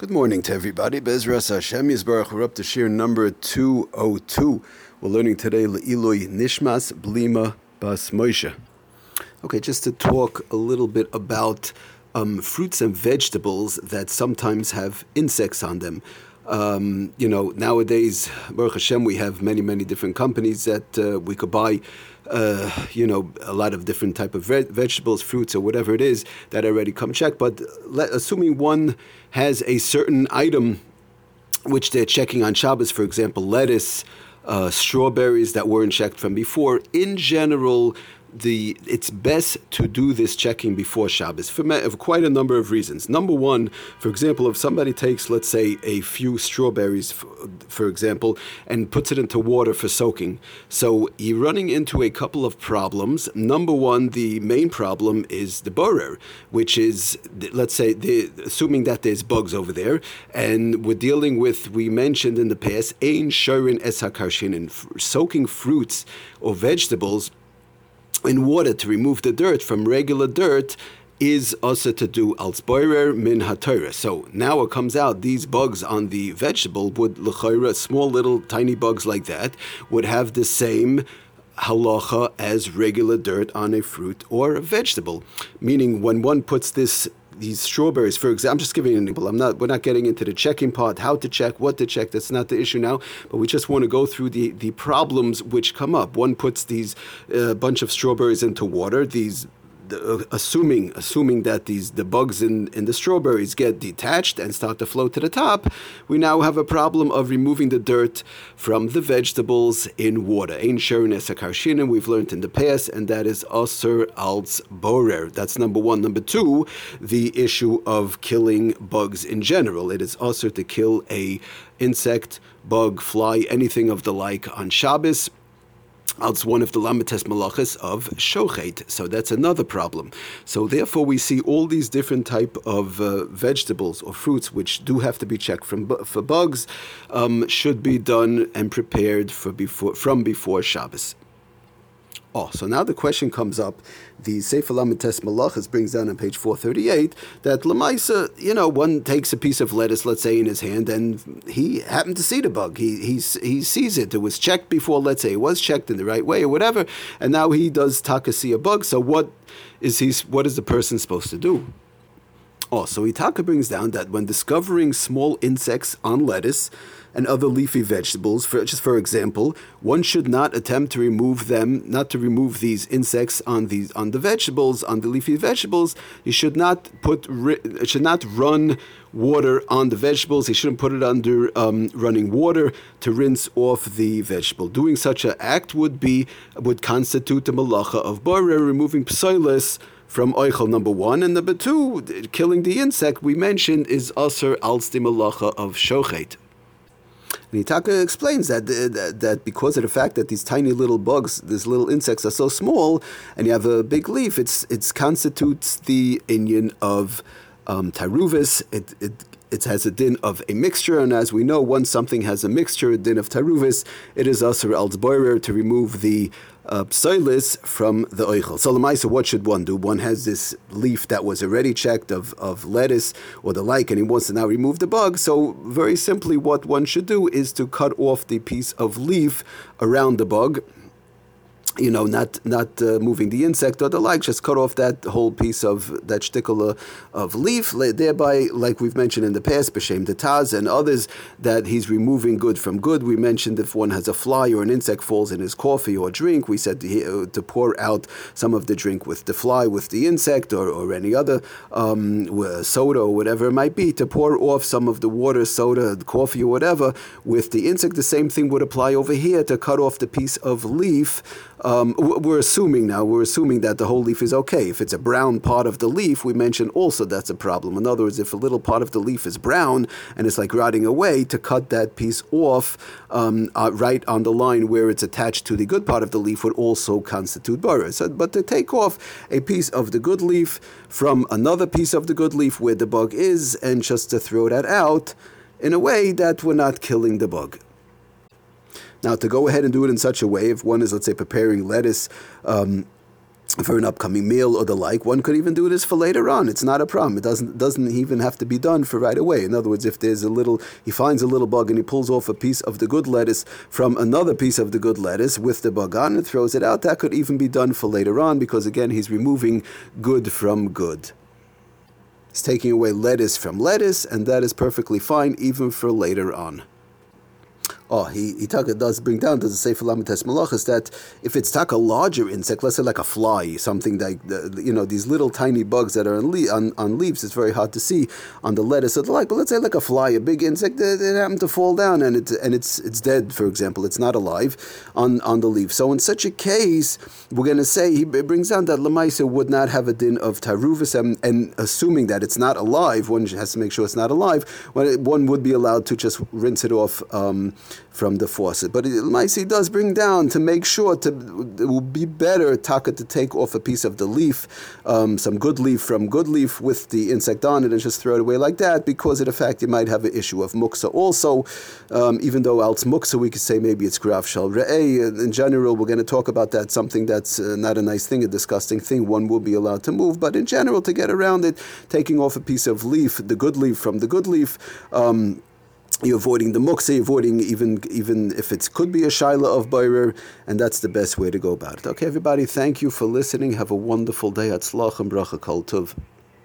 Good morning to everybody. Bezras Hashem Yisbarach. We're up to shiur number 202. We're learning today Le'iloi Nishmas Blima Bas Moshe. Okay, just to talk a little bit about um, fruits and vegetables that sometimes have insects on them. Um, you know, nowadays, Baruch Hashem, we have many, many different companies that uh, we could buy uh, you know, a lot of different type of ve- vegetables, fruits, or whatever it is that already come checked. But let, assuming one has a certain item which they're checking on Shabbos, for example, lettuce, uh, strawberries that weren't checked from before, in general, the it's best to do this checking before Shabbos for, quite a number of reasons. Number one, for example, if somebody takes, let's say, a few strawberries, for, for example, and puts it into water for soaking, so you're running into a couple of problems. Number one, the main problem is the borer, which is, let's say, the, assuming that there's bugs over there, and we're dealing with, we mentioned in the past, ein shorin es soaking fruits or vegetables in water to remove the dirt from regular dirt is also to do alsboirer min haTorah. So now it comes out these bugs on the vegetable would l'chayra, small little tiny bugs like that would have the same halacha as regular dirt on a fruit or a vegetable. Meaning when one puts this these strawberries, for example, I'm just giving an example. I'm not. We're not getting into the checking part, how to check, what to check. That's not the issue now. But we just want to go through the the problems which come up. One puts these uh, bunch of strawberries into water. These uh, assuming assuming that these the bugs in, in the strawberries get detached and start to float to the top, we now have a problem of removing the dirt from the vegetables in water. Ein shorin esakarshinim we've learned in the past, and that is aser als borer. That's number one. Number two, the issue of killing bugs in general. It is also to kill a insect, bug, fly, anything of the like on Shabbos it's one of the lamites malachas of shochet. So that's another problem. So therefore, we see all these different type of uh, vegetables or fruits which do have to be checked from for bugs, um, should be done and prepared for before from before Shabbos. Oh, so now the question comes up. The Sefer Lamites Malachas brings down on page 438 that Lamaisa, you know, one takes a piece of lettuce, let's say, in his hand, and he happened to see the bug. He, he, he sees it. It was checked before, let's say, it was checked in the right way or whatever, and now he does taka see a bug. So what is he, what is the person supposed to do? Oh, so Itaka brings down that when discovering small insects on lettuce, and other leafy vegetables. For, just for example, one should not attempt to remove them, not to remove these insects on these on the vegetables, on the leafy vegetables. You should not put, should not run water on the vegetables. You shouldn't put it under um, running water to rinse off the vegetable. Doing such an act would be would constitute the malacha of borer, removing psoilis from oichel number one, and number two, killing the insect we mentioned is aser als the of shochet. And Itaka explains that, that, that because of the fact that these tiny little bugs, these little insects are so small, and you have a big leaf, it's it constitutes the inyan of um. It, it it has a din of a mixture, and as we know, once something has a mixture, a din of taruvis, it is also al to remove the uh, psoilis from the oichel. So lemaisa, what should one do? One has this leaf that was already checked of, of lettuce or the like, and he wants to now remove the bug. So very simply, what one should do is to cut off the piece of leaf around the bug you know, not not uh, moving the insect or the like, just cut off that whole piece of that shtickle of leaf, thereby, like we've mentioned in the past, b'shem the taz and others, that he's removing good from good. We mentioned if one has a fly or an insect falls in his coffee or drink, we said to, uh, to pour out some of the drink with the fly, with the insect, or, or any other um, soda or whatever it might be, to pour off some of the water, soda, coffee, or whatever with the insect. The same thing would apply over here to cut off the piece of leaf um, we're assuming now, we're assuming that the whole leaf is okay. If it's a brown part of the leaf, we mentioned also that's a problem. In other words, if a little part of the leaf is brown and it's like rotting away, to cut that piece off um, uh, right on the line where it's attached to the good part of the leaf would also constitute borer. So, but to take off a piece of the good leaf from another piece of the good leaf where the bug is and just to throw that out in a way that we're not killing the bug. Now, to go ahead and do it in such a way, if one is, let's say, preparing lettuce, um, for an upcoming meal or the like. One could even do this for later on. It's not a problem. It doesn't doesn't even have to be done for right away. In other words, if there's a little, he finds a little bug and he pulls off a piece of the good lettuce from another piece of the good lettuce with the bug on and throws it out. That could even be done for later on because again, he's removing good from good. He's taking away lettuce from lettuce, and that is perfectly fine even for later on. Oh, he, he taka does bring down to the Sefer Lamites Malachas that if it's taka larger insect, let's say like a fly, something like the, you know these little tiny bugs that are on, le- on, on leaves, it's very hard to see on the lettuce or the like. But let's say like a fly, a big insect it happened to fall down and it and it's it's dead, for example, it's not alive on on the leaf. So in such a case, we're going to say he brings down that Lamaisa would not have a din of taruvis and, and assuming that it's not alive, one has to make sure it's not alive. One would be allowed to just rinse it off. Um, from the faucet. But Maisi does bring down to make sure to it will be better taka to take off a piece of the leaf, um, some good leaf from good leaf with the insect on it and just throw it away like that because in fact you might have an issue of muksa also. Um, even though else muksa we could say maybe it's graf shal re'eh. In general, we're going to talk about that something that's uh, not a nice thing, a disgusting thing. One will be allowed to move, but in general to get around it, taking off a piece of leaf, the good leaf from the good leaf. Um, you're avoiding the muksa, avoiding even even if it could be a shaila of bayrer, and that's the best way to go about it. Okay, everybody, thank you for listening. Have a wonderful day. Atzlach and bracha kol tov.